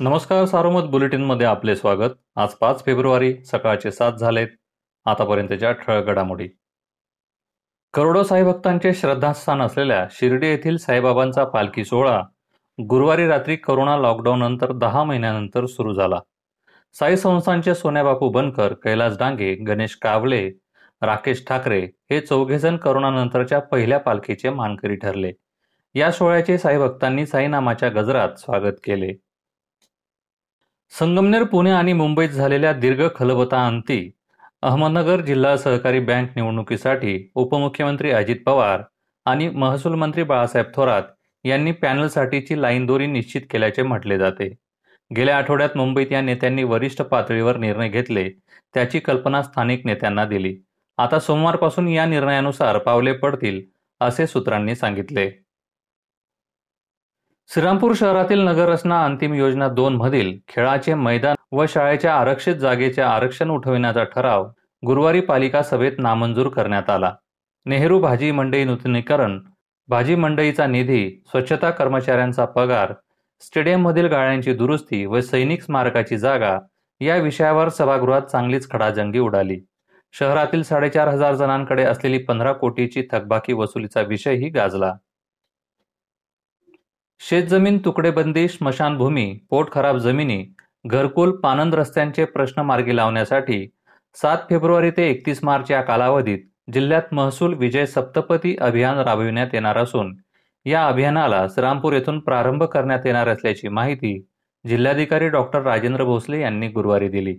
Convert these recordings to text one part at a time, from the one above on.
नमस्कार सारोमत बुलेटिनमध्ये आपले स्वागत. आज पाच फेब्रुवारी सकाळचे सात झालेत. आतापर्यंतच्या ठळक घडामोडी. करोडो साईभक्तांचे श्रद्धास्थान असलेल्या शिर्डी येथील साईबाबांचा पालखी सोहळा गुरुवारी रात्री करोना लॉकडाऊन नंतर दहा महिन्यानंतर सुरू झाला. साई संस्थांचे सोन्याबापू बनकर कैलास डांगे गणेश कावले राकेश ठाकरे हे चौघेजण करोनानंतरच्या पहिल्या पालखीचे मानकरी ठरले. या सोहळ्याचे साईभक्तांनी साईनामाच्या गजरात स्वागत केले. संगमनेर पुणे आणि मुंबईत झालेल्या दीर्घ खलबताअंती अहमदनगर जिल्हा सहकारी बँक निवडणुकीसाठी उपमुख्यमंत्री अजित पवार आणि महसूल मंत्री बाळासाहेब थोरात यांनी पॅनलसाठीची लाईन दोरी निश्चित केल्याचे म्हटले जाते. गेल्या आठवड्यात मुंबईत या नेत्यांनी वरिष्ठ पातळीवर निर्णय घेतले त्याची कल्पना स्थानिक नेत्यांना दिली. आता सोमवारपासून या निर्णयानुसार पावले पडतील असे सूत्रांनी सांगितले. श्रीरामपूर शहरातील नगररचना अंतिम योजना दोन मधील खेळाचे मैदान व शाळेच्या आरक्षित जागेचे आरक्षण उठविण्याचा ठराव गुरुवारी पालिका सभेत नामंजूर करण्यात आला. नेहरू भाजी मंडई नूतनीकरण भाजी मंडईचा निधी स्वच्छता कर्मचाऱ्यांचा पगार स्टेडियममधील गाळ्यांची दुरुस्ती व सैनिक स्मारकाची जागा या विषयावर सभागृहात चांगलीच खडाजंगी उडाली. शहरातील साडेचार हजार जणांकडे असलेली पंधरा कोटीची थकबाकी वसुलीचा विषयही गाजला. शेतजमीन तुकडेबंदी स्मशानभूमी पोट खराब जमिनी घरकुल पानंद रस्त्यांचे प्रश्न मार्गी लावण्यासाठी सात फेब्रुवारी ते एकतीस मार्च या कालावधीत जिल्ह्यात महसूल विजय सप्तपती अभियान राबविण्यात येणार असून या अभियानाला श्रीरामपूर येथून प्रारंभ करण्यात येणार असल्याची माहिती जिल्हाधिकारी डॉक्टर राजेंद्र भोसले यांनी गुरुवारी दिली.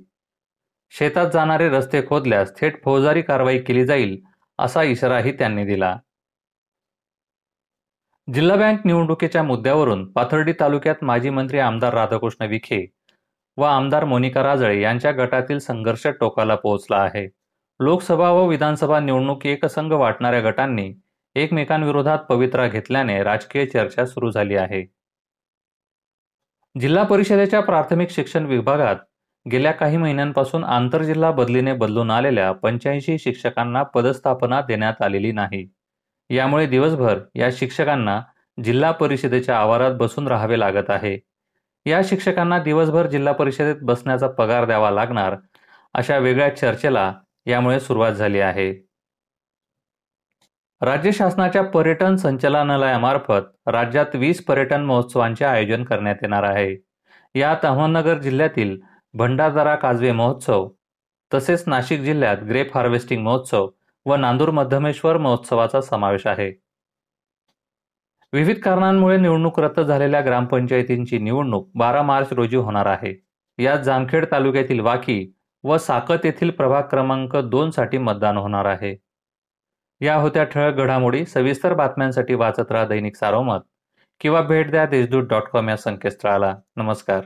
शेतात जाणारे रस्ते खोदल्यास थेट फौजदारी कारवाई केली जाईल असा इशाराही त्यांनी दिला. जिल्हा बँक निवडणुकीच्या मुद्द्यावरून पाथर्डी तालुक्यात माजी मंत्री आमदार राधाकृष्ण विखे व आमदार मोनिका राजळे यांच्या गटातील संघर्ष टोकाला पोहोचला आहे. लोकसभा व विधानसभा निवडणूक एकसंघ वाटणाऱ्या गटांनी एकमेकांविरोधात पवित्रा घेतल्याने राजकीय चर्चा सुरू झाली आहे. जिल्हा परिषदेच्या प्राथमिक शिक्षण विभागात गेल्या काही महिन्यांपासून आंतरजिल्हा बदलीने बदलून आलेल्या पंच्याऐंशी शिक्षकांना पदस्थापना देण्यात आलेली नाही. यामुळे दिवसभर या शिक्षकांना जिल्हा परिषदेच्या आवारात बसून राहावे लागत आहे. या शिक्षकांना दिवसभर जिल्हा परिषदेत बसण्याचा पगार द्यावा लागणार अशा वेगळ्या चर्चेला यामुळे सुरुवात झाली आहे. राज्य शासनाच्या पर्यटन संचालनालयामार्फत राज्यात वीस पर्यटन महोत्सवांचे आयोजन करण्यात येणार आहे. यात अहमदनगर जिल्ह्यातील भंडारदरा काजवे महोत्सव तसेच नाशिक जिल्ह्यात ग्रेप हार्वेस्टिंग महोत्सव व नांदूर मध्यमेश्वर महोत्सवाचा समावेश आहे. विविध कारणांमुळे निवडणूक रद्द झालेल्या ग्रामपंचायतींची निवडणूक बारा मार्च रोजी होणार आहे. यात जामखेड तालुक्यातील वाकी व साकत येथील प्रभाग क्रमांक दोन साठी मतदान होणार आहे. या होत्या ठळक घडामोडी सविस्तर बातम्यांसाठी वाचत राहा दैनिक सारोमत किंवा भेट द्या देशदूत डॉट कॉम या संकेतस्थळाला. नमस्कार.